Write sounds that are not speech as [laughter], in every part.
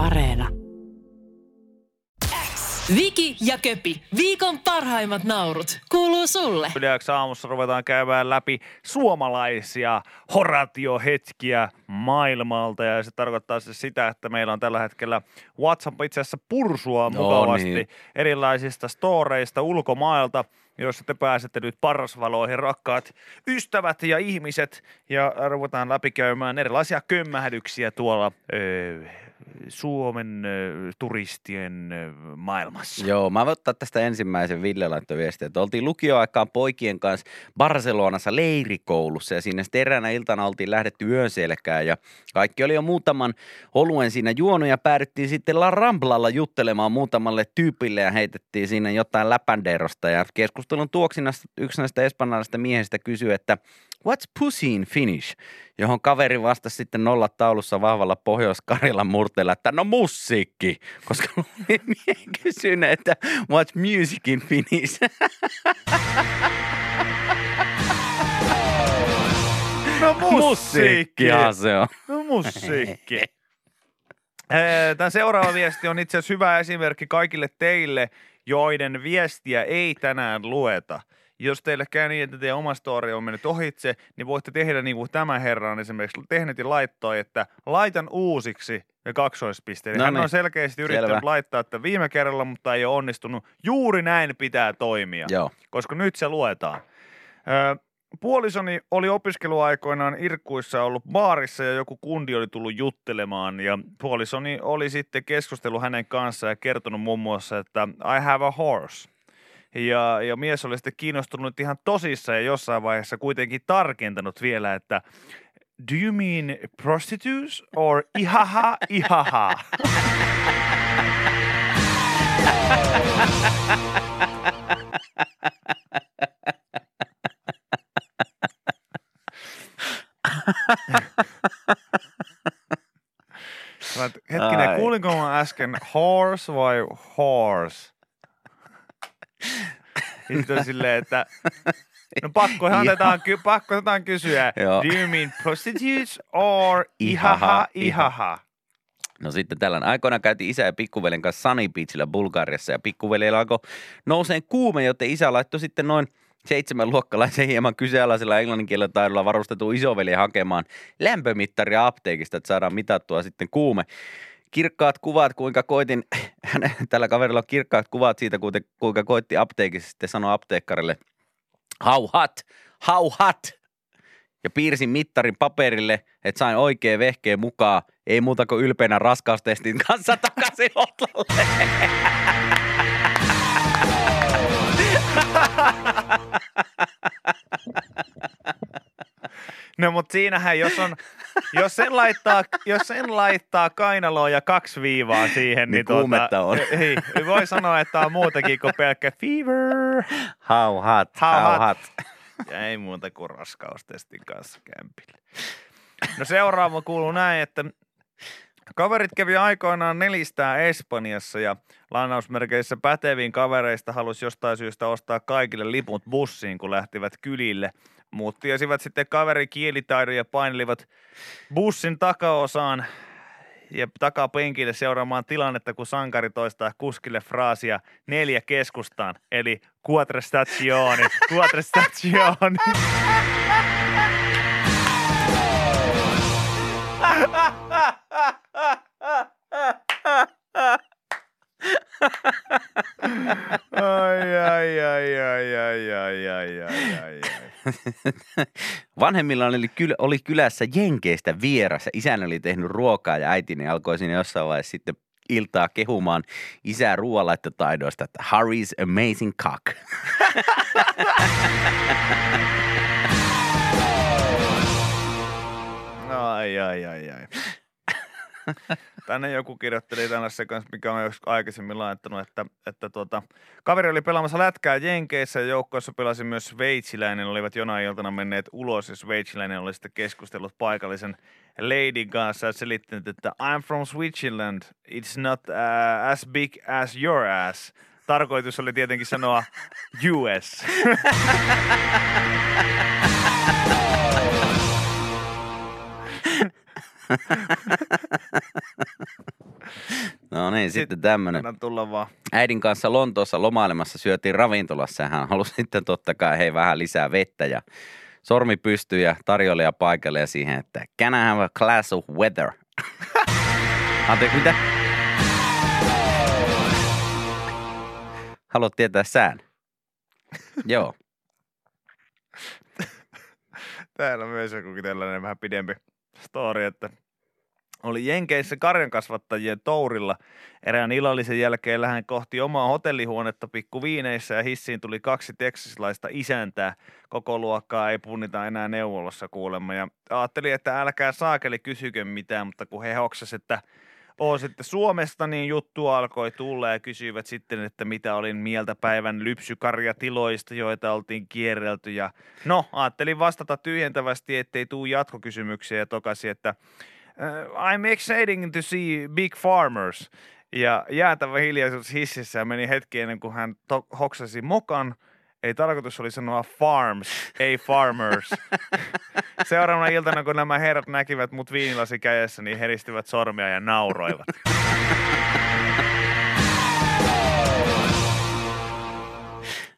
Areena. Viki ja Köpi, viikon parhaimmat naurut, kuuluu sulle. Yleensä aamussa ruvetaan käymään läpi suomalaisia horatiohetkiä maailmalta ja se tarkoittaa siis sitä, että meillä on tällä hetkellä WhatsApp itse asiassa pursua No mukavasti niin. erilaisista storeista ulkomailta, joissa te pääsette nyt parasvaloihin, rakkaat ystävät ja ihmiset, ja ruvetaan läpikäymään erilaisia kömmähdyksiä tuolla öö, Suomen turistien maailmassa. Joo, mä voin ottaa tästä ensimmäisen Ville laittoi viestiä, että oltiin lukioaikaan poikien kanssa Barcelonassa leirikoulussa ja siinä sitten eräänä iltana oltiin lähdetty yön selkään ja kaikki oli jo muutaman oluen siinä juonut ja päädyttiin sitten La Ramblalla juttelemaan muutamalle tyypille ja heitettiin siinä jotain läpänderosta ja keskustelun tuoksinnasta yksi näistä espanjalaisista miehistä kysyi, että what's pussy in Finnish? Johon kaveri vastasi sitten nollat taulussa vahvalla Pohjois-Karjalan murteella, että no musiikki, koska [laughs] kysynyt, että what's music in Finnish? No [laughs] Musiikkihan se on. No musiikki. [laughs] Ee, Tämä seuraava viesti on itse asiassa hyvä esimerkki kaikille teille, joiden viestiä ei tänään lueta. Jos teille käy niin, että teidän oma story on mennyt ohitse, niin voitte tehdä niin kuin tämä herra on esimerkiksi tehnyt ja laittoi, että laitan uusiksi ja kaksoispiste. Eli No Hän niin. on selkeästi yrittänyt Selvä. laittaa että viime kerralla, mutta ei ole onnistunut. Juuri näin pitää toimia Joo. koska nyt se luetaan. Ö, puolisoni oli opiskeluaikoinaan Irkkuissa ollut baarissa ja joku kundi oli tullut juttelemaan ja puolisoni oli sitten keskustellut hänen kanssaan ja kertonut muun muassa, että I have a horse. Ja, ja mies oli sitten kiinnostunut ihan tosissaan ja jossain vaiheessa kuitenkin tarkentanut vielä, että Do you mean prostitutes or ihaha ihaha? Hetkinen, kuulinko mä äsken horse vai horse? Sitten on silleen, että no pakkohan Ihan. otetaan, ky- pakko otetaan kysyä. Joo. Do you mean prostitutes or Ihaha, ihaha? No sitten tällainen. Aikoinaan käytiin isä ja pikkuvelen kanssa Sunny Beachillä Bulgariassa ja pikkuveljellä alkoi nouseen kuume, joten isä laittoi sitten noin seitsemän luokkalaisen hieman kyseenalaisella englanninkielellä taidolla varustetun isoveli hakemaan lämpömittaria apteekista, että saadaan mitattua sitten kuume. Kirkkaat kuvat, kuinka koitin, hänen, tällä kaverilla on kirkkaat kuvat siitä, kuinka, koitti apteekissa sitten sanoa apteekkarille, how hot, ja piirsin mittarin paperille, että sain oikein vehkeen mukaan. Ei muuta kuin ylpeänä raskaustestin kanssa takaisin hotlalle. No mutta siinähän, jos, on, jos, sen laittaa, jos sen laittaa kainaloon ja kaksi viivaa siihen, Niin niin, kuumetta on. Ei, [laughs] voi sanoa, että on muutakin kuin pelkkä fever. How hot, How how, hot. hot. Ja ei muuta kuin raskaustestin kanssa kämpillä. No seuraava kuuluu näin, että kaverit kävi aikoinaan nelistää Espanjassa ja lainausmerkeissä päteviin kavereista halusi jostain syystä ostaa kaikille liput bussiin, kun lähtivät kylille. Muut tiesivät sitten kaverin kielitaidon ja painelivat bussin takaosaan ja takapenkille seuraamaan tilannetta, kun sankari toistaa kuskille fraasia neljä keskustaan, eli quattro stazioni, quattro stazioni. Ai, [laughs] ai, ai, ai, ai, ai, ai, ai, ai, ai. Vanhemmilla oli, kyl, oli kylässä Jenkeistä vieras ja isän oli tehnyt ruokaa ja äitini alkoi siinä jossain vaiheessa sitten iltaa kehumaan isää ruoanlaittotaidoista, että Harry's amazing cock. Ai, ai, ai, ai. Tänne joku kirjoitteli tällaisen kanssa, mikä on joskus aikaisemmin laittanut, että, että tuota, kaveri oli pelaamassa lätkää Jenkeissä ja joukkoissa pelasi myös sveitsiläinen. Olivat jonain iltana menneet ulos ja sveitsiläinen oli sitten keskustellut paikallisen lady kanssa ja selittänyt, että I'm from Switzerland. It's not uh, as big as your ass. Tarkoitus oli tietenkin sanoa US. [laughs] [laughs] niin, sitten tämmönen. Anna tulla vaan. Äidin kanssa Lontoossa lomailemassa syötiin ravintolassa ja hän halusi [laughs] sitten totta kai hei vähän lisää vettä ja sormi pystyi ja tarjoilija paikalle ja siihen, että can I have a glass of weather? [laughs] Anteeksi, mitä? Haluat tietää sään? Joo. Täällä on myös joku tällainen vähän pidempi story, että oli Jenkeissä karjankasvattajien tourilla. Erään illallisen jälkeen lähden kohti omaa hotellihuonetta pikkuviineissä ja hissiin tuli kaksi teksasilaista isäntää. Koko luokkaa ei punnita enää neuvolossa kuulemma. Ja ajattelin, että älkää saakeli kysykö mitään, mutta kun he hoksas, että oo sitten Suomesta, niin juttu alkoi tulla ja kysyivät sitten, että mitä olin mieltä päivän lypsykarjatiloista, joita oltiin kierrelty. Ja no, ajattelin vastata tyhjentävästi, ettei tuu jatkokysymyksiä ja tokasi, että uh, I'm exciting to see big farmers. Ja jäätävä hiljaisuus hississä meni hetki ennen kuin hän to- hoksasi mokan. Ei tarkoitus oli sanoa farms, ei farmers. [laughs] Seuraavana iltana, kun nämä herrat näkivät mut viinilasi kädessä, niin heristivät sormia ja nauroivat.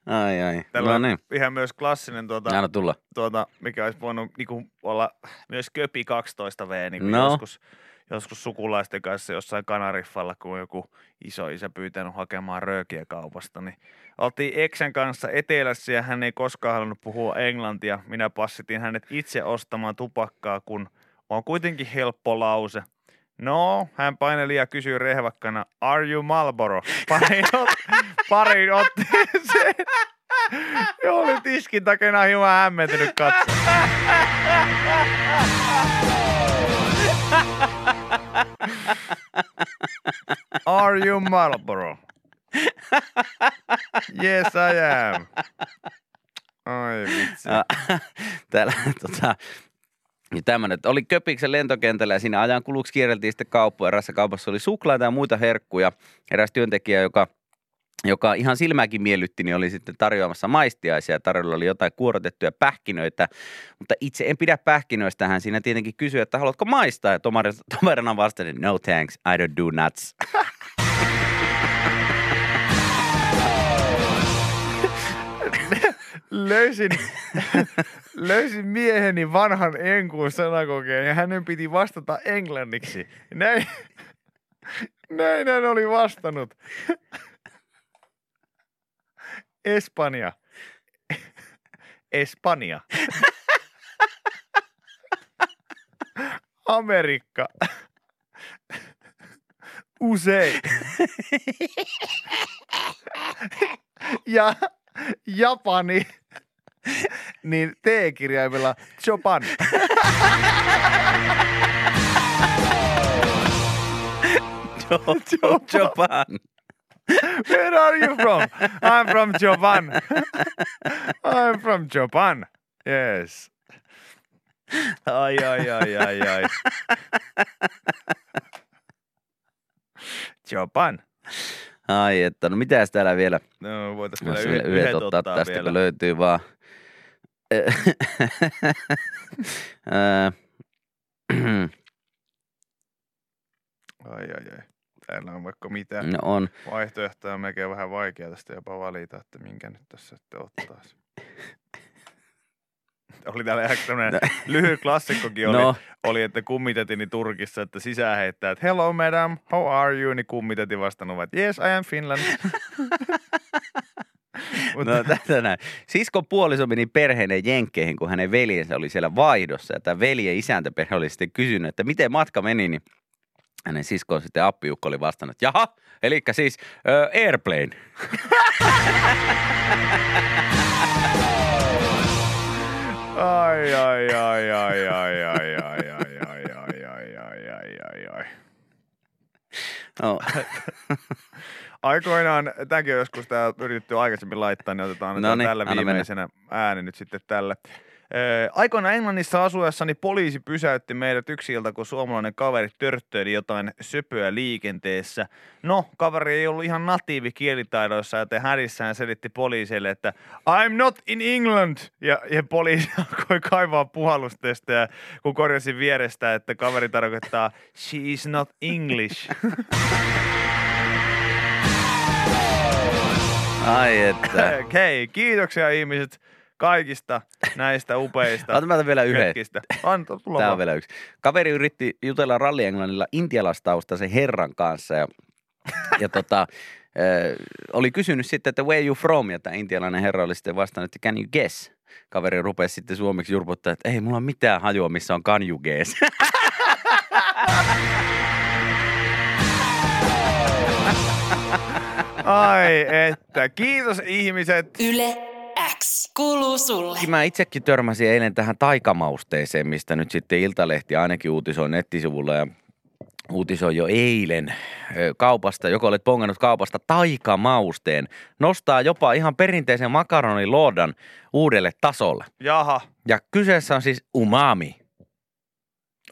Ai ai. Tällä no niin, ihan myös klassinen tuota, anna tulla. tuota, mikä olisi voinut niinku olla myös köpi 12V, niin kuin No. joskus, joskus sukulaisten kanssa jossain Kanariffalla, kun joku iso isä pyytänyt hakemaan röökiä kaupasta, niin oltiin Eksän kanssa etelässä ja hän ei koskaan halunnut puhua englantia. Minä passitin hänet itse ostamaan tupakkaa, kun on kuitenkin helppo lause. No, hän paineli ja kysyi rehvakkana, are you Marlboro? [laughs] Pariin, ot, pariin otteeseen. [laughs] Ja oli tiskin takana hieman hämmentynyt katso. [laughs] Are you Marlboro? Yes, I am. Ai vitsi. Täällä tota, ja tämmönen, että oli Köpiksen lentokentällä ja siinä ajan kuluksi kierreltiin sitten kauppoja. Erässä kaupassa oli suklaata ja muita herkkuja. Eräs työntekijä, joka joka ihan silmääkin miellytti, niin oli sitten tarjoamassa maistiaisia. Tarjolla oli jotain kuorotettuja pähkinöitä, mutta itse en pidä pähkinöistä. Hän siinä tietenkin kysyi, että haluatko maistaa? Ja tomarina vastasi, no thanks, I don't do nuts. löysin, löysin mieheni vanhan enkuun sanakokeen ja hänen piti vastata englanniksi. Näin, näin hän oli vastannut. Espanja. Espanja. Amerikka. Usein. Ja Japani. Niin T-kirjaimella Japan. Japan. [laughs] Where are you from? I'm from Japan. [laughs] I'm from Japan. Yes. Ai, ai, ai, ai, ai. Japan. Ai että, no mitäs täällä vielä? No, voitaisiin vielä vielä yhdet, yhdet ottaa tästä, vielä. kun löytyy vaan. [laughs] [clears throat] Ai, ai, ai. Täällä on vaikka mitä no on. vaihtoehtoja, melkein vähän vaikea tästä jopa valita, että minkä nyt tässä sitten ottaisi. [laughs] Oli täällä ihan tämmöinen lyhyt klassikkokin oli, No, oli, että kummitetini Turkissa, että sisään heittää, että hello madam, how are you, niin kummiteti vastannut, että yes, I am Finland. [laughs] No tätä näin. Siskon puoliso meni perheineen jenkkeihin, kun hänen veljensä oli siellä vaihdossa. Ja tämä veli ja isäntäperhe oli sitten kysynyt, että miten matka meni, niin hänen siskon sitten appiukko oli vastannut, jaha, eli siis ö, airplane. ai, ai, ai, ai, ai, ai, ai, ai, ai, ai, ai, ai, ai, ai, ai. No, Aikoinaan, tämäkin on joskus tää yritetty aikaisemmin laittaa, niin otetaan No no niin, tällä viimeisenä ääni nyt sitten tälle. Aikoina Englannissa asuessani poliisi pysäytti meidät yksi ilta, kun suomalainen kaveri törttöili jotain söpöä liikenteessä. No, kaveri ei ollut ihan natiivi kielitaidoissa, joten hädissään selitti poliisille, että I'm not in England. Ja, ja poliisi [laughs] alkoi kaivaa puhallustestejä, kun korjasin vierestä, että kaveri tarkoittaa she is not English. Ai että. [laughs] Hei, kiitoksia ihmiset kaikista näistä upeista otan vielä yhden. hetkistä. Anta, tulla Tämä on vielä yksi. Kaveri yritti jutella rallienglannilla intialastaustaisen herran kanssa ja, ja tota, äh, oli kysynyt sitten, että where you from? Ja tämä intialainen herra oli sitten vastannut, että can you guess? Kaveri rupesi sitten suomeksi jurputtaa, että ei mulla ole mitään hajua, missä on can you guess. Ai että, kiitos ihmiset. Yle X kuuluu sulle. Mä itsekin törmäsin eilen tähän taikamausteeseen, mistä nyt sitten Iltalehti ainakin uutisoi nettisivulla ja uutisoi jo eilen kaupasta, joko olet pongannut kaupasta taikamausteen, nostaa jopa ihan perinteisen makaroniloodan uudelle tasolle. Jaha, Ja kyseessä on siis umami.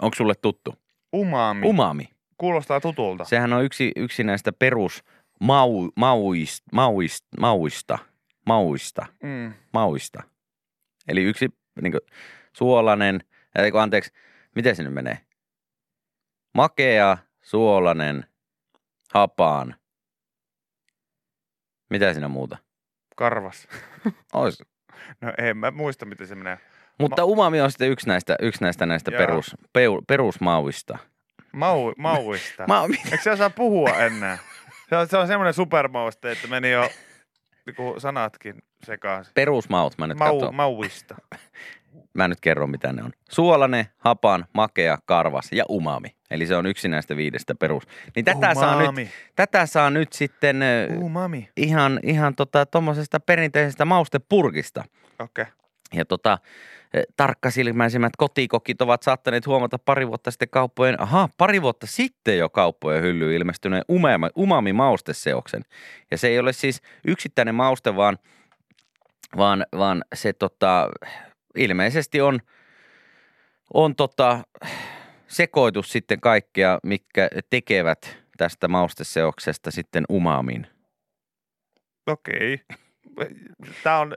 Onko sulle tuttu? umami. Umami. Kuulostaa tutulta. Sehän on yksi, yksi näistä perus mau, mauist, mauist, mauista, mauista, Mm. mauista. Eli yksi niin kuin, suolainen, kun anteeksi, miten se nyt menee? Makea, suolainen, hapaan. Mitä siinä muuta? Karvas. [laughs] Ois. No en mä muista, miten se menee. Mutta umami on sitten yksi näistä, yksi näistä, näistä Jaa. perus, peu, perusmauista. Mau, mauista. [laughs] Ma, Eikö sä saa puhua enää? [laughs] Se on, se on semmoinen supermauste, että meni jo niinku sanatkin sekaisin. perusmaut, mä nyt Mau, katson. mauista. [laughs] Mä nyt kerron, mitä ne on. Suolainen, hapan, makea, karvas ja umami. Eli se on yksi näistä viidestä perus. Niin tätä, saa nyt, Umami. tätä saa nyt sitten Umami. ihan, ihan tota, perinteisestä maustepurkista. Okei. Okay. Ja tota, eh, tarkkasilmäisimmät kotikokit ovat saattaneet huomata pari vuotta sitten kauppojen, aha, pari vuotta sitten jo kauppojen hyllyyn ilmestyneen umami, mausteseoksen. Ja se ei ole siis yksittäinen mauste, vaan, vaan, vaan se tota, ilmeisesti on, on tota, sekoitus sitten kaikkea, mitkä tekevät tästä mausteseoksesta sitten umamin. Okei. Tää on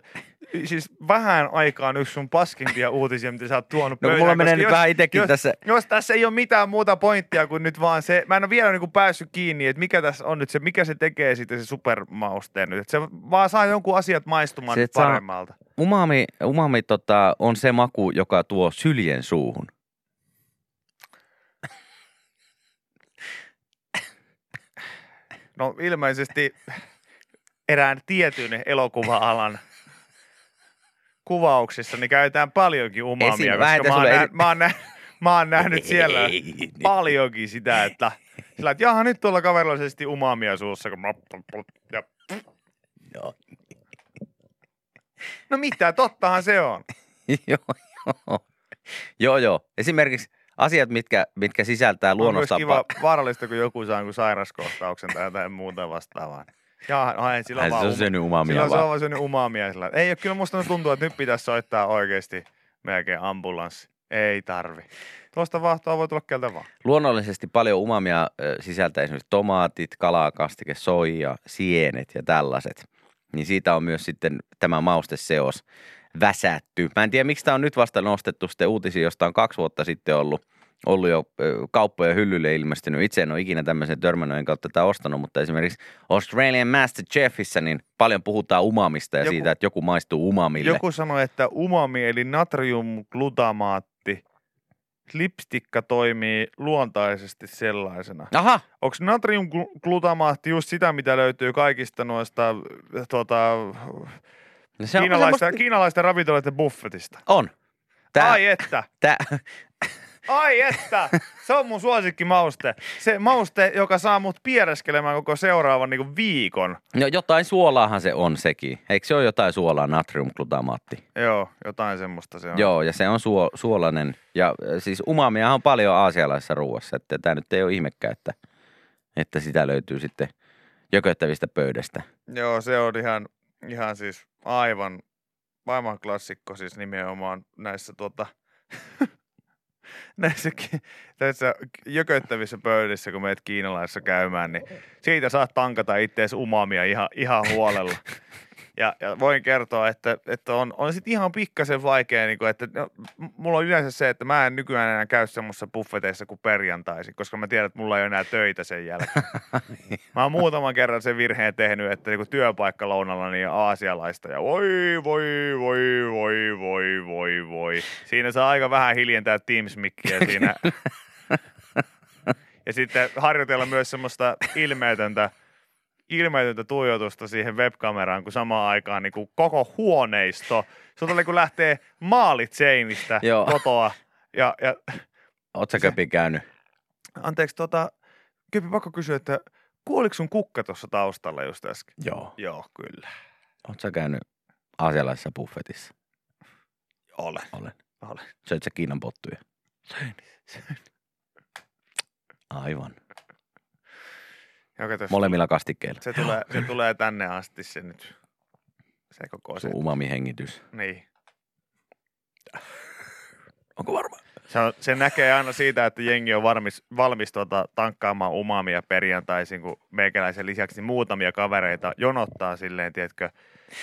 siis vähän aikaan yksi sun paskimpia uutisia, mitä sä oot tuonut No mulla menee nyt jos- vähän itsekin jos, tässä Jos tässä ei ole mitään muuta pointtia kuin nyt vaan se, mä en ole vielä niinku päässyt kiinni, että mikä tässä on nyt se, mikä se tekee sitten se supermausteen nyt. Että se vaan saa jonkun asiat maistumaan Se, et saa- paremmalta. Umami, umami tota, on se maku, joka tuo syljen suuhun. No ilmeisesti erään tietyn elokuva-alan kuvauksissa niin käytetään paljonkin umamia, koska mä oon, nä- eri- mä, oon nä- mä oon nähnyt siellä Ei, paljonkin sitä, että sillä, että jaha, nyt tuolla kaverillisesti umamia suussa. Kun... Ja... Joo. No mitä, tottahan se on. [laughs] joo, joo. joo, joo. Esimerkiksi asiat, mitkä, mitkä sisältää On luonnossa... kiva vaarallista, kun joku saa jonkun sairaskohtauksen tai jotain muuta vastaavaa. Jaha, no ei, sillä on Ai, se vaan on uma- syönyt umamia Sillä on, se on vaan. vaan syönyt umamia. Sillä. Ei, kyllä musta tuntuu, että nyt pitäisi soittaa oikeasti melkein ambulanssi. Ei tarvi. Tuosta vahtoa voi tulla keltä vaan. Luonnollisesti paljon umamia sisältää esimerkiksi tomaatit, kalakastike, soija, sienet ja tällaiset. Niin siitä on myös sitten tämä mausteseos väsätty. Mä en tiedä, miksi tämä on nyt vasta nostettu sitten uutisiin, josta on kaksi vuotta sitten ollut, ollut jo ö, kauppojen hyllylle ilmestynyt. Itse en ole ikinä tämmöisen törmännyt kautta tätä ostanut, mutta esimerkiksi Australian Master Chefissä niin paljon puhutaan umamista ja Joku- siitä, että joku maistuu umamille. Joku sanoi, että umami eli natriumglutamaatti lipstikka toimii luontaisesti sellaisena. Aha, Onko natriumglutamaatti just sitä, mitä löytyy kaikista noista tuota, no se on kiinalaista, semmoista- kiinalaista ravintoloiden buffetista? On. Tää, Ai että! tää, Ai että! Se on mun suosikkimauste. Se mauste, joka saa mut piereskelemään koko seuraavan niin viikon. no jotain suolaahan se on sekin. Eikö se ole jotain suolaa, natriumglutamaatti? Joo, jotain semmoista se on. Joo, ja se on suo, suolainen. Ja äh, siis umamia on paljon aasialaisessa ruuassa, että tämä nyt ei ole ihmekään, että, että sitä löytyy sitten jököttävistä pöydästä. Joo, se on ihan, ihan siis aivan maailman klassikko siis nimenomaan näissä tuota, [laughs] [laughs] näissä, näissä jököttävissä pöydissä, kun meet kiinalaisessa käymään, niin siitä saat tankata ittees umamia ihan, ihan huolella. [laughs] Ja, ja voin kertoa, että, että on, on sitten ihan pikkasen vaikea, niin kuin, että no, mulla on yleensä se, että mä en nykyään enää käy semmoisessa buffeteissa kuin perjantaisin, koska mä tiedän, että mulla ei ole enää töitä sen jälkeen. [laughs] Mä oon muutaman kerran sen virheen tehnyt, että niinku työpaikka lounalla niin aasialaista ja voi, voi, voi, voi, voi, voi, voi. Siinä saa aika vähän hiljentää Teams-mikkiä siinä. [laughs] ja sitten harjoitella myös semmoista ilmeetöntä, ilmeetöntä tuijotusta siihen webkameraan, kun samaan aikaan niin kuin koko huoneisto, sulta niin kuin lähtee maalit seinistä Joo. kotoa. Ja, ja Oot sä köpi käynyt? anteeksi, tota, Kypi, pakko kysyä, että kuoliko sun kukka tuossa taustalla just äsken? Joo. Joo, kyllä. Oot sä käynyt aasialaisessa buffetissa? Olen. Olen. Olen. Söit sä Kiinan pottuja? Aivan. Joka tässä Molemmilla kastikkeilla. Se tulee, se tulee tänne asti se nyt. Se koko se. Sun umami hengitys. Niin. Onko varma? Se, on, se näkee aina siitä, että jengi on valmis, valmis tuota, tankkaamaan umamia perjantaisin, kun meikäläisen lisäksi niin muutamia kavereita jonottaa silleen, tiedätkö,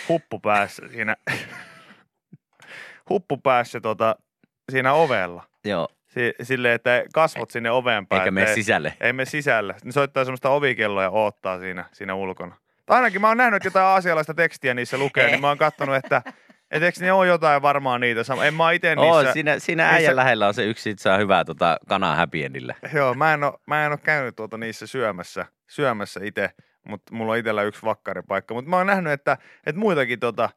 huppu päässä siinä, [laughs] huppu päässä tota, siinä ovella. Joo. Si, silleen, että kasvot sinne oveen päin. Eikä mene sisälle. Ei mene sisälle. Ne soittaa semmoista ovikelloa ja oottaa siinä, siinä ulkona. Tai ainakin mä oon nähnyt että jotain aasialaista tekstiä niissä lukee, niin mä oon kattonut, että et eikö ne ole jotain varmaan niitä. sama- En mä oon ite Oo, niissä. siinä, siinä niissä- äijän lähellä on se yksi, sit saa hyvää tota, kanaa happy endillä. Joo, mä en, oo, mä en oo käynyt tuota niissä syömässä, syömässä itse, mutta mulla on itsellä yksi vakkaripaikka. Mutta mä oon nähnyt, että, että muitakin tota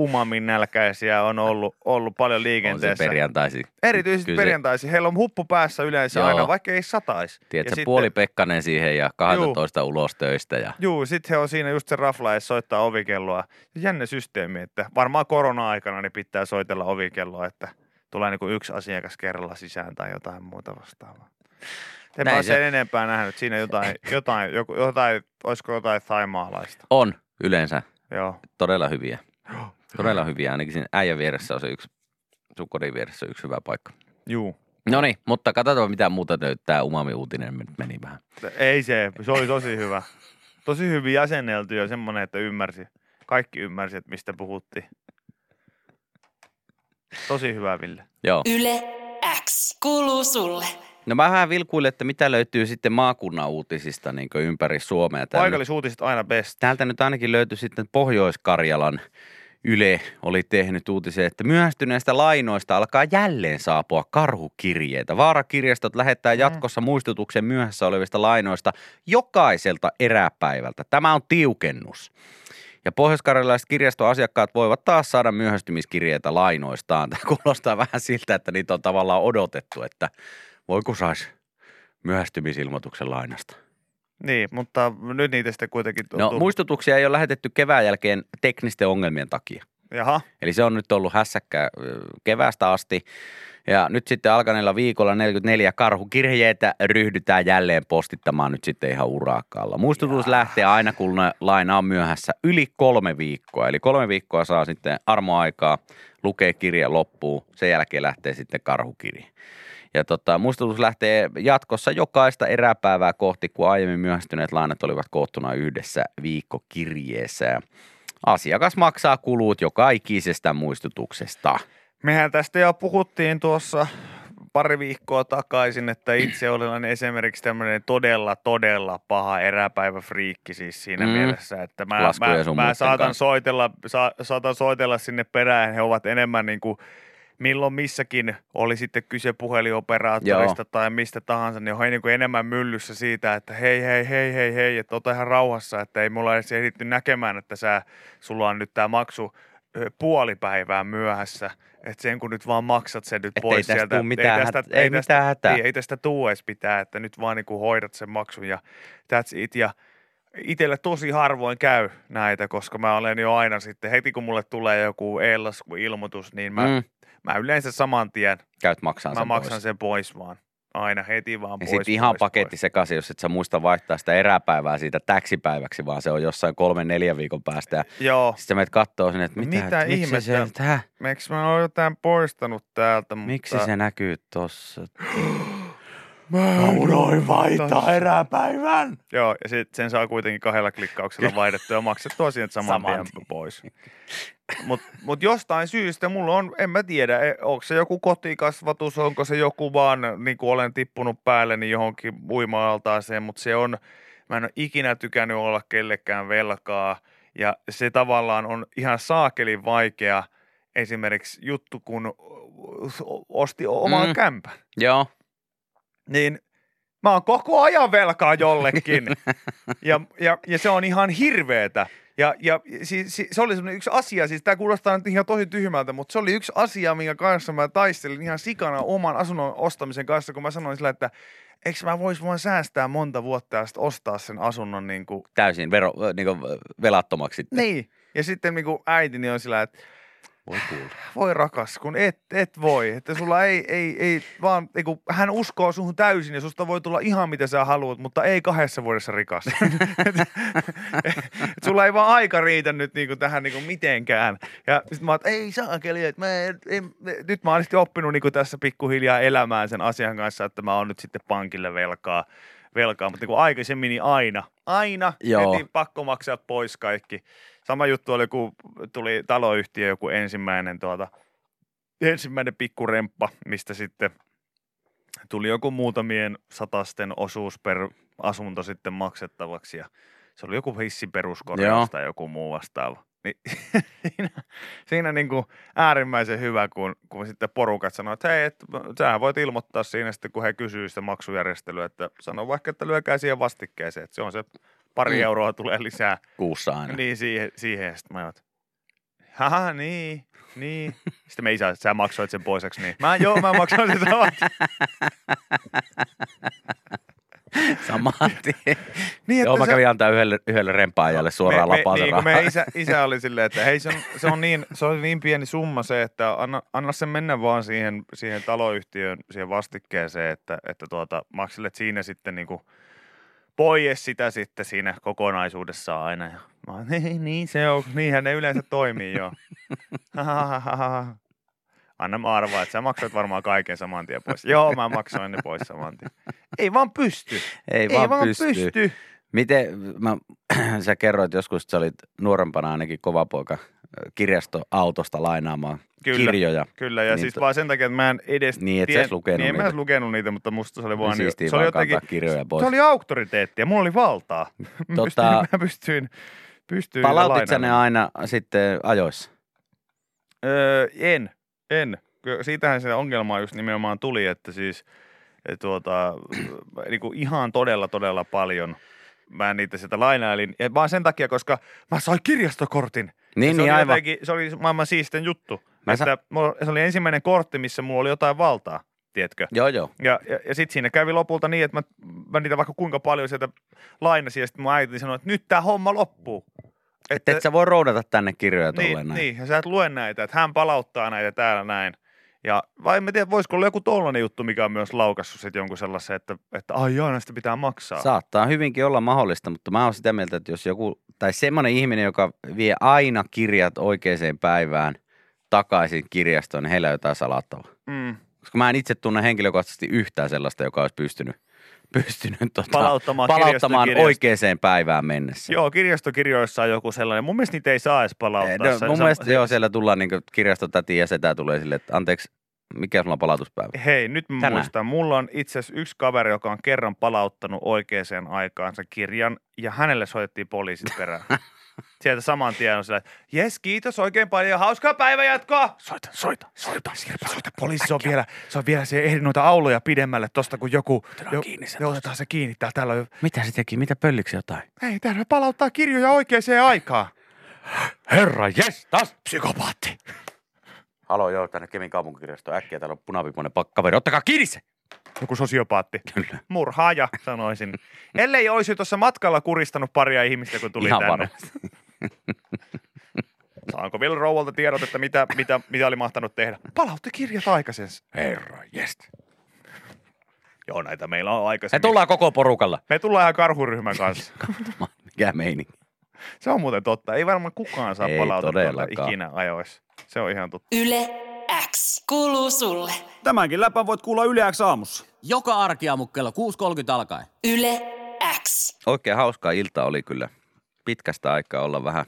umamin nälkäisiä on ollut, ollut paljon On se liikenteessä. perjantaisin. Erityisesti Kyllä se- perjantaisin. Heillä on huppu päässä yleensä Joo. aina, vaikka ei sataisi. Tiedätkö, sitten- puoli Pekkanen siihen ja 12 ulos töistä. Ja... Juu, sitten he on siinä just se rafla ja soittaa ovikelloa. Jännä systeemi, että varmaan korona-aikana niin pitää soitella ovikelloa, että tulee niinku yksi asiakas kerralla sisään tai jotain muuta vastaavaa. En Näin mä se- sen enempää nähnyt. Siinä jotain, [laughs] jotain, joku, jotain olisiko jotain thaimaalaista. On yleensä Joo. todella hyviä. [gasps] Todella hyviä. Ainakin siinä äijän vieressä on se yksi, sun kodin vieressä yksi hyvä paikka. Juu. No niin, mutta katsotaan mitä muuta tämä umami-uutinen nyt meni vähän. Ei se, se oli tosi hyvä. Tosi hyvin jäsennelty ja semmoinen, että ymmärsi. Kaikki ymmärsi, että mistä puhuttiin. Tosi hyvä, Ville. Joo. Yle X kuuluu sulle. No mä vähän vilkuilin, että mitä löytyy sitten maakunnan uutisista niin ympäri Suomea. Täällä Paikallisuutiset aina best. Täältä nyt ainakin löytyi sitten Pohjois-Karjalan Yle oli tehnyt uutisen, että myöhästyneistä lainoista alkaa jälleen saapua karhukirjeitä. Vaarakirjastot lähettää jatkossa muistutuksen myöhässä olevista lainoista jokaiselta eräpäivältä. Tämä on tiukennus. Ja pohjois kirjastoasiakkaat voivat taas saada myöhästymiskirjeitä lainoistaan. [laughs] Tämä kuulostaa vähän siltä, että niitä on tavallaan odotettu, että voiko saisi myöhästymisilmoituksen lainasta. Niin, mutta nyt niitä sitten kuitenkin on No tullut. muistutuksia ei ole lähetetty kevään jälkeen teknisten ongelmien takia. Jaha, Eli se on nyt ollut hässäkkä ö, keväästä asti. Ja nyt sitten alkaneella viikolla 44 karhukirjeitä ryhdytään jälleen postittamaan nyt sitten ihan urakalla. Muistutus lähtee aina, kun la- laina on myöhässä yli kolme viikkoa. Eli kolme viikkoa saa sitten armoaikaa, lukee kirja loppuun, sen jälkeen lähtee sitten karhukirje. Ja tota, muistutus lähtee jatkossa jokaista eräpäivää kohti, kun aiemmin myöhästyneet lainat olivat koottuna yhdessä viikkokirjeessä. Ja Asiakas maksaa kulut joka ikisestä muistutuksesta. mehän tästä jo puhuttiin tuossa pari viikkoa takaisin, että itse olen esimerkiksi tämmöinen todella, todella paha eräpäiväfriikki siis siinä Mm. mielessä, että mä, mä, mä saatan, kanssa. soitella, sa, saatan soitella sinne perään, he ovat enemmän niin kuin milloin missäkin oli sitten kyse puhelinoperaattorista Joo. tai mistä tahansa, niin on niin kuin enemmän myllyssä siitä, että hei, hei, hei, hei, hei, että ota ihan rauhassa, että ei mulla edes ehditty näkemään, että sä, sulla on nyt tämä maksu puoli päivää myöhässä, että sen kun nyt vaan maksat sen nyt Että pois ei tästä sieltä. mitään ei tästä, hätää- ei tästä, mitään hätää. Ei, ei tästä tuu edes pitää, että nyt vaan niin kuin hoidat sen maksun ja that's it. Ja itselle tosi harvoin käy näitä, koska mä olen jo aina sitten, heti kun mulle tulee joku e-lasku-ilmoitus, niin mä, mm. Mä yleensä saman tien, käyt mä sen maksan pois. sen pois vaan. aina heti vaan Ja pois. sitten ihan pois, paketti pois. sekaisin, jos et sä muista vaihtaa sitä eräpäivää siitä täksipäiväksi, vaan se on jossain kolmen neljän viikon päästä. Ja Joo, sitten sä menet kattoo sinne, että mitä, Mitä miksi se, ihmettä? nyt, hä? miksi mä oon jotain poistanut täältä, Miksi mutta... se näkyy tossa? [gasps] Mä unoin vaihtaa eräpäivän. Joo, ja sit sen saa kuitenkin kahdella klikkauksella [laughs] vaihdettua ja maksettua siihen saman, Saman tien pois. Mutta mut jostain syystä mulla on, en mä tiedä, e- onko se joku kotikasvatus, onko se joku vaan, niin kuin olen tippunut päälle, niin johonkin uima-altaaseen, mutta se on, mä en ole ikinä tykännyt olla kellekään velkaa, ja se tavallaan on ihan saakelin vaikea esimerkiksi juttu, kun osti oman mm. kämpän Joo, niin mä oon koko ajan velkaa jollekin. [laughs] ja, ja, ja se on ihan hirveetä. Ja, ja siis, si- se oli semmoinen yksi asia, siis tämä kuulostaa nyt ihan tosi tyhmältä, mutta se oli yksi asia, minkä kanssa mä taistelin ihan sikana oman asunnon ostamisen kanssa, kun mä sanoin sillä, että eikö mä vois vaan säästää monta vuotta ja sitten ostaa sen asunnon niin kuin, täysin vero, niin kuin velattomaksi sitten. niin. Ja sitten niin kuin äitini on sillä, että Voi kuulla. voi rakas, kun et, et voi. Että sulla ei, ei, ei vaan, ei kun hän uskoo suhun täysin ja susta voi tulla ihan mitä sä haluat, mutta ei kahdessa vuodessa rikas. et, [laughs] et sulla ei vaan aika riitä nyt niinku tähän niinku mitenkään. Ja sit mä oon, ei saakeli, että mä en, en, nyt mä oon sitten oppinut niinku tässä pikkuhiljaa elämään sen asian kanssa, että mä oon nyt sitten pankille velkaa. Velkaa, mutta niin aikaisemmin niin aina, aina Joo. heti pakko maksaa pois kaikki. Sama juttu oli, kun tuli taloyhtiö joku ensimmäinen, tuota, ensimmäinen pikkuremppa, mistä sitten tuli joku muutamien satasten osuus per asunto sitten maksettavaksi ja se oli joku hissin peruskorjaus tai joku muu vastaava. Niin [laughs] siinä, siinä niin kuin äärimmäisen hyvä, kun, kun sitten porukat sanoo, että hei, et, sähän voit ilmoittaa siinä sitten, kun he kysyy sitä maksujärjestelyä, että sano vaikka, että lyökää siihen vastikkeeseen, että se on se pari Mm. euroa tulee lisää Kuussa aina. niin siihen, siihen. Sitten mä oon, haha, niin, niin. Sitten me isä, että sä maksoit sen poiseksi, niin. Mä, joo, mä maksoin sen samat. [laughs] [laughs] Saman tien. [laughs] Niin, Joo, mä se- kävin antaa yhdelle, yhdelle rempaajalle suoraan me, lapaa me, se niin, me isä, isä, oli silleen, että hei, se on, se on, niin, se on niin pieni summa se, että anna, anna sen mennä vaan siihen, siihen taloyhtiöön, siihen vastikkeeseen, että, että tuota, makselet siinä sitten niin kuin pois sitä sitten siinä kokonaisuudessa aina. Ja mä niin, niin se on, niinhän ne yleensä toimii jo. [laughs] Anna mä arvaa, että sä maksat varmaan kaiken saman tien pois. Joo, mä maksoin ne pois saman tien. Ei vaan pysty. Ei, Ei vaan, vaan pysty. pysty. Miten, mä, [clears throat] sä kerroit joskus, että sä olit nuorempana ainakin kova poika kirjastoautosta lainaamaan Kyllä. kirjoja. Kyllä, ja Niin niin siis to- vaan sen takia, että mä en edes... Niin, et edes lukenut niin, en mä niitä. edes lukenut niitä, mutta musta se oli vaan... Niin se oli jotenkin... kirjoja pois. Se oli auktoriteettia, mulla oli valtaa. [laughs] Mä Tota- [laughs] mä pystyin, pystyin Palautit sä ne aina sitten ajoissa? Öö, en, en. Siitähän se ongelma just nimenomaan tuli, että siis et tuota, [clears throat] niin kuin ihan todella, todella paljon mä niitä sieltä lainailin. Ja vaan sen takia, koska mä sain kirjastokortin. Ja Niin, se niin oli aivan. jotenkin- se oli maailman siisten juttu. Mä että mulla, se oli ensimmäinen kortti, missä mulla oli jotain valtaa, tiedätkö? Joo, joo. Ja, ja, ja sitten siinä kävi lopulta niin, että mä, mä niitä vaikka kuinka paljon sieltä lainasin, ja sitten mun äiti sanoi, että nyt tämä homma loppuu. Että et sä voi roudata tänne kirjoja niin, näin. niin, ja sä et lue näitä, että hän palauttaa näitä täällä näin. Ja vai en tiedä, voisiko olla joku tollainen juttu, mikä on myös laukassut sitten jonkun sellaisen, että, että ai jaa, näistä pitää maksaa. Saattaa hyvinkin olla mahdollista, mutta mä oon sitä mieltä, että jos joku, tai semmoinen ihminen, joka vie aina kirjat oikeaan päivään takaisin kirjastoon, niin heillä on jotain salattavaa. Mm. Koska mä en itse tunne henkilökohtaisesti yhtään sellaista, joka olisi pystynyt, pystynyt tota, Palauttamaan palauttamaan oikeaan päivään mennessä. Joo, kirjastokirjoissa on joku sellainen. Mun mielestä niitä ei saa edes palauttaa. No, Se- mun se- mielestä se- joo, siellä tullaan niin kirjastotäti ja setä tulee silleen, että anteeksi, mikä sulla on palautuspäivä? Hei, nyt mä Tänään. muistan. Mulla on itse asiassa yksi kaveri, joka on kerran palauttanut oikeaan aikaan sen kirjan, ja hänelle soitettiin poliisit perään. [laughs] Sieltä saman tien on sillä, jes, kiitos oikein paljon, hauskaa päivänjatkoa. Soita, soita, soita, soita, soita. Poliisi se on vielä, se on vielä, se ehdi noita auloja pidemmälle tosta, kun joku, jo, kiinni se otetaan se kiinni. Täällä, täällä on, jo- Mitä se teki? Mitä pölliksi jotain? ei, täällä palauttaa kirjoja oikeaan aikaan. Herra, jes, taas! Psykopaatti. Halo, joo, tänne Kemin kaupunkikirjasto äkkiä, täällä on punavipuinen pak- kaveri, ottakaa kiinni se! Joku sosiopaatti. Kyllä. Murhaaja, sanoisin. [laughs] Ellei olisi tuossa matkalla kuristanut paria ihmistä, kun tuli Ihan tänne. varmasti. [laughs] Saanko vielä rouvalta tiedot, että mitä, mitä, mitä oli mahtanut tehdä? Palautti kirjat aikaisensa. Herra, jes. Joo, näitä meillä on Me aikaisemmin. tullaan koko porukalla. Me tullaan ihan karhuryhmän kanssa. [laughs] Mikä meininki? Se on muuten totta. Ei varmaan kukaan saa Ei palautetta ikinä ajoissa. Se on ihan totta. Yle X kuuluu sulle. Tämänkin läpän voit kuulla Yle X aamussa. Joka arkiaamu kello 6.30 alkaen. Yle X. Oikein hauska ilta oli kyllä. Pitkästä aikaa olla vähän,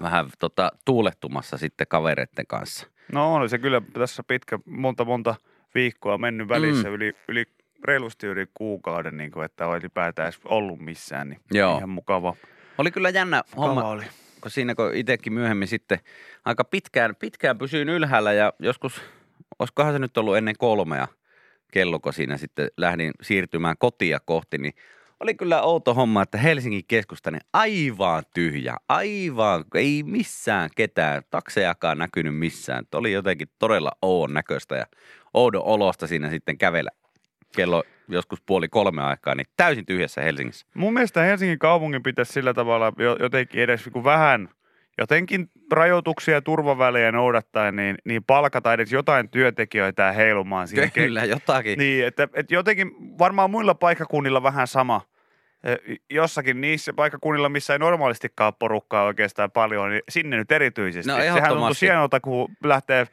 vähän tota, tuulettumassa sitten kavereiden kanssa. No oli se kyllä tässä pitkä, monta monta viikkoa mennyt välissä, Mm. yli, yli reilusti yli kuukauden, niin kuin, että ylipäätään edes ollut missään, niin Joo. ihan mukava. Oli kyllä jännä homma, Kava oli. kun siinä kun itsekin myöhemmin sitten aika pitkään, pitkään pysyin ylhäällä ja joskus, olisikohan se nyt ollut ennen kolmea kello, kun siinä sitten lähdin siirtymään kotia kohti, niin oli kyllä outo homma, että Helsingin keskusta niin aivan tyhjä, aivan, ei missään ketään, taksejakaan näkynyt missään. Oli jotenkin todella oon näköistä ja oudon olosta siinä sitten kävellä kello joskus puoli kolme aikaa, niin täysin tyhjässä Helsingissä. Mun mielestä Helsingin kaupungin pitäisi sillä tavalla jo- jotenkin edes niin vähän jotenkin rajoituksia ja turvavälejä noudattaen, niin, niin palkata edes jotain työntekijöitä heilumaan siinä. Kyllä, jotakin. Niin, että, että jotenkin varmaan muilla paikkakunnilla vähän sama. Eh, Jossakin niissä paikkakunnilla, missä ei normaalistikaan porukkaa oikeastaan paljon, niin sinne nyt erityisesti. No, Sehän tuntuu ehdottomasti. hienolta, kun lähtee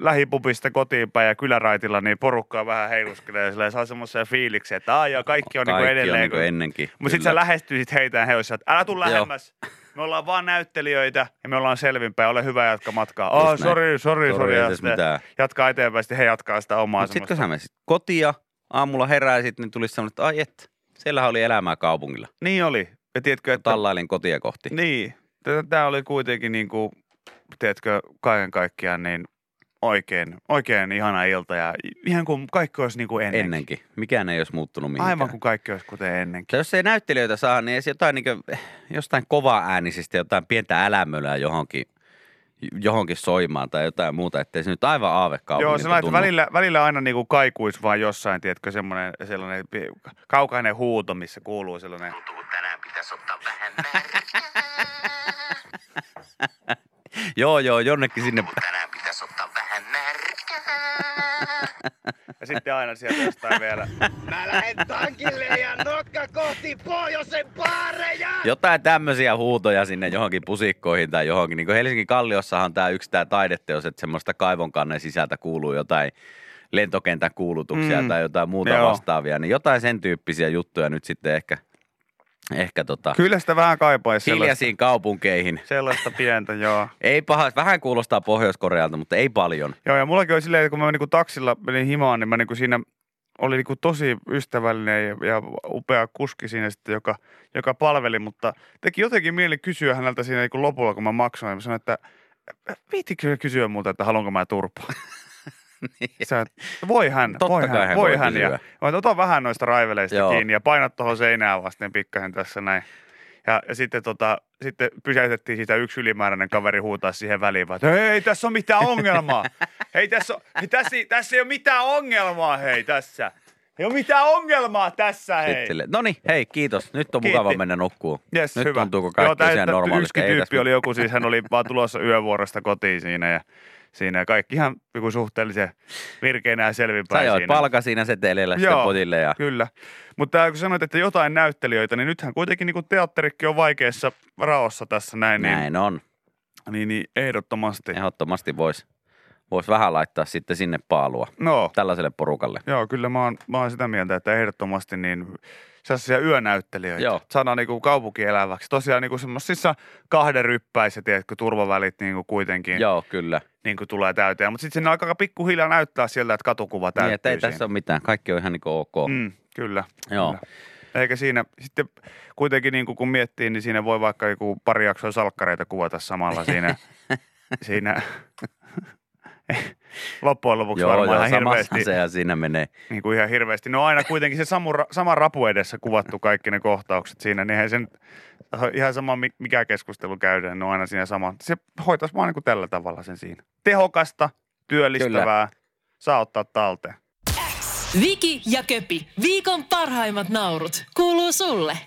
lähipupista kotiin päin ja kyläraitilla, niin porukkaa vähän heiluskelee ja silleen saa semmoisen fiiliksen, että aah, ja kaikki on Kaikki niin on edelleen. niin kuin ennenkin. mutta sitten sä lähestyisit heitä ja he olisivat, että älä tuu lähemmäs. Me ollaan vaan näyttelijöitä ja me ollaan selvinpäin. Ole hyvä jatka matkaa. Oh, sori, sori, Sori, sori. ei Ja jatkaa eteenpäin, sitten he jatkaa sitä omaa sitten kun sä menisit kotia, aamulla heräisit, niin tulisi semmoinen, että ai et, siellähän oli elämää kaupungilla. Niin oli. Ja tiedätkö, että... Tallailin kotia kohti. Niin. Tämä oli kuitenkin niin kuin, tiedätkö, kaiken kaikkiaan niin oikein, oikein ihana ilta ja ihan kuin kaikki olisi niin kuin ennenkin. Ennenkin. Mikään ei olisi muuttunut mihinkään. Aivan kuin kaikki olisi kuten ennenkin. Ja jos ei näyttelijöitä saa, niin edes jotain niin kuin, jostain kovaa äänisistä, jotain pientä älämölää johonkin, johonkin soimaan tai jotain muuta, ettei se nyt aivan aavekaupungilta Joo, sellainen, että tunnu. välillä, välillä aina niin kuin kaikuisi vaan jossain, tiedätkö, semmoinen sellainen kaukainen huuto, missä kuuluu sellainen. tänään pitäisi ottaa vähän [laughs] Joo, joo, jonnekin sinne. Tänään pitäisi ottaa vähän märkää. [laughs] Ja sitten aina sieltä jostain vielä. Mä lähden tankille ja notka kohti pohjoisen baareja. Jotain tämmöisiä huutoja sinne johonkin pusikkoihin tai johonkin. Niin kuin Helsingin Kalliossahan tämä yksi tämä taideteos, että semmoista kaivonkannen sisältä kuuluu jotain lentokentän kuulutuksia Mm. tai jotain muuta Joo. vastaavia. Niin jotain sen tyyppisiä juttuja nyt sitten ehkä, ehkä tota, Kyllä sitä vähän kaipaisi sellaista, hiljaisiin kaupunkeihin. sellaista pientä, joo. [laughs] Ei paha, vähän kuulostaa Pohjois-Korealta, mutta ei paljon. Joo, ja mullakin oli silleen, että kun mä niinku taksilla menin himaan, niin mä niinku siinä oli niinku tosi ystävällinen ja, ja upea kuski siinä sitten, joka, joka palveli, mutta teki jotenkin mieli kysyä häneltä siinä niinku lopulla, kun mä maksoin. Mä sanoin, että viitikö kysyä muuta, että haluanko mä turpaa? [laughs] [laughs] Sä, voi hän, Totta voi hän, hän voi hän. Ja, ota vähän noista raiveleista Joo. kiinni ja painat tuohon seinään vasten pikkasen tässä näin. Ja, ja sitten, tota, sitten pysäytettiin sitä yksi ylimääräinen kaveri huutaa siihen väliin, vaan, että hei, ei tässä ole mitään ongelmaa. [laughs] hei, tässä, on, hei tässä, tässä ei ole mitään ongelmaa, hei, tässä. Ei ole mitään ongelmaa tässä, hei. No niin, hei, kiitos. Nyt on Kiitti. mukava mennä nukkuu. Yes, Nyt hyvä. tuntuuko kaikki tää- ihan tää normaalisti? Yksi tyyppi tässä oli joku, siis hän oli vaan tulossa yövuorosta kotiin siinä ja siinä kaikki ihan joku suhteellisen virkeinä ja Sä selvinpäin joit siinä. palka siinä seteleillä sitten Joo. potille ja Kyllä. Mutta kun sanoit, että jotain näyttelijöitä, niin nythän kuitenkin niin teatterikin on vaikeassa raossa tässä näin, niin, näin on. niin, niin ehdottomasti. Ehdottomasti voisi vois vähän laittaa sitten sinne paalua No, tällaiselle porukalle. joo, kyllä mä oon, mä oon sitä mieltä, että ehdottomasti niin sellaisia yönäyttelijöitä. Joo. Saadaan niin kaupunki eläväksi. Tosiaan niin semmoisissa kahden ryppäissä, tiedätkö, turvavälit niin kuin kuitenkin Joo, kyllä. niin kuin tulee täyteen. Mutta sitten sinne alkaa pikkuhiljaa näyttää sieltä, että katukuva täyttyy Niin, että ei siinä. tässä ole mitään. Kaikki on ihan niin kuin ok. Mm, kyllä. Joo. Kyllä. Eikä siinä, sitten kuitenkin niin kuin kun miettii, niin siinä voi vaikka joku pari jaksoa salkkareita kuvata samalla siinä. [laughs] siinä. [laughs] Loppujen lopuksi Joo, varmaan joo, ihan hirveästi, se ja siinä menee. niin kuin ihan hirveästi. No aina kuitenkin se samu, sama rapu edessä kuvattu kaikki ne kohtaukset siinä, niin eihän sen ihan sama mi- mikä keskustelu käydään, ne on aina siinä sama. Se hoitaisi vaan niin kuin tällä tavalla sen siinä. Tehokasta, työllistävää, saa ottaa talteen. Viki ja Köpi, viikon parhaimmat naurut, kuuluu sulle.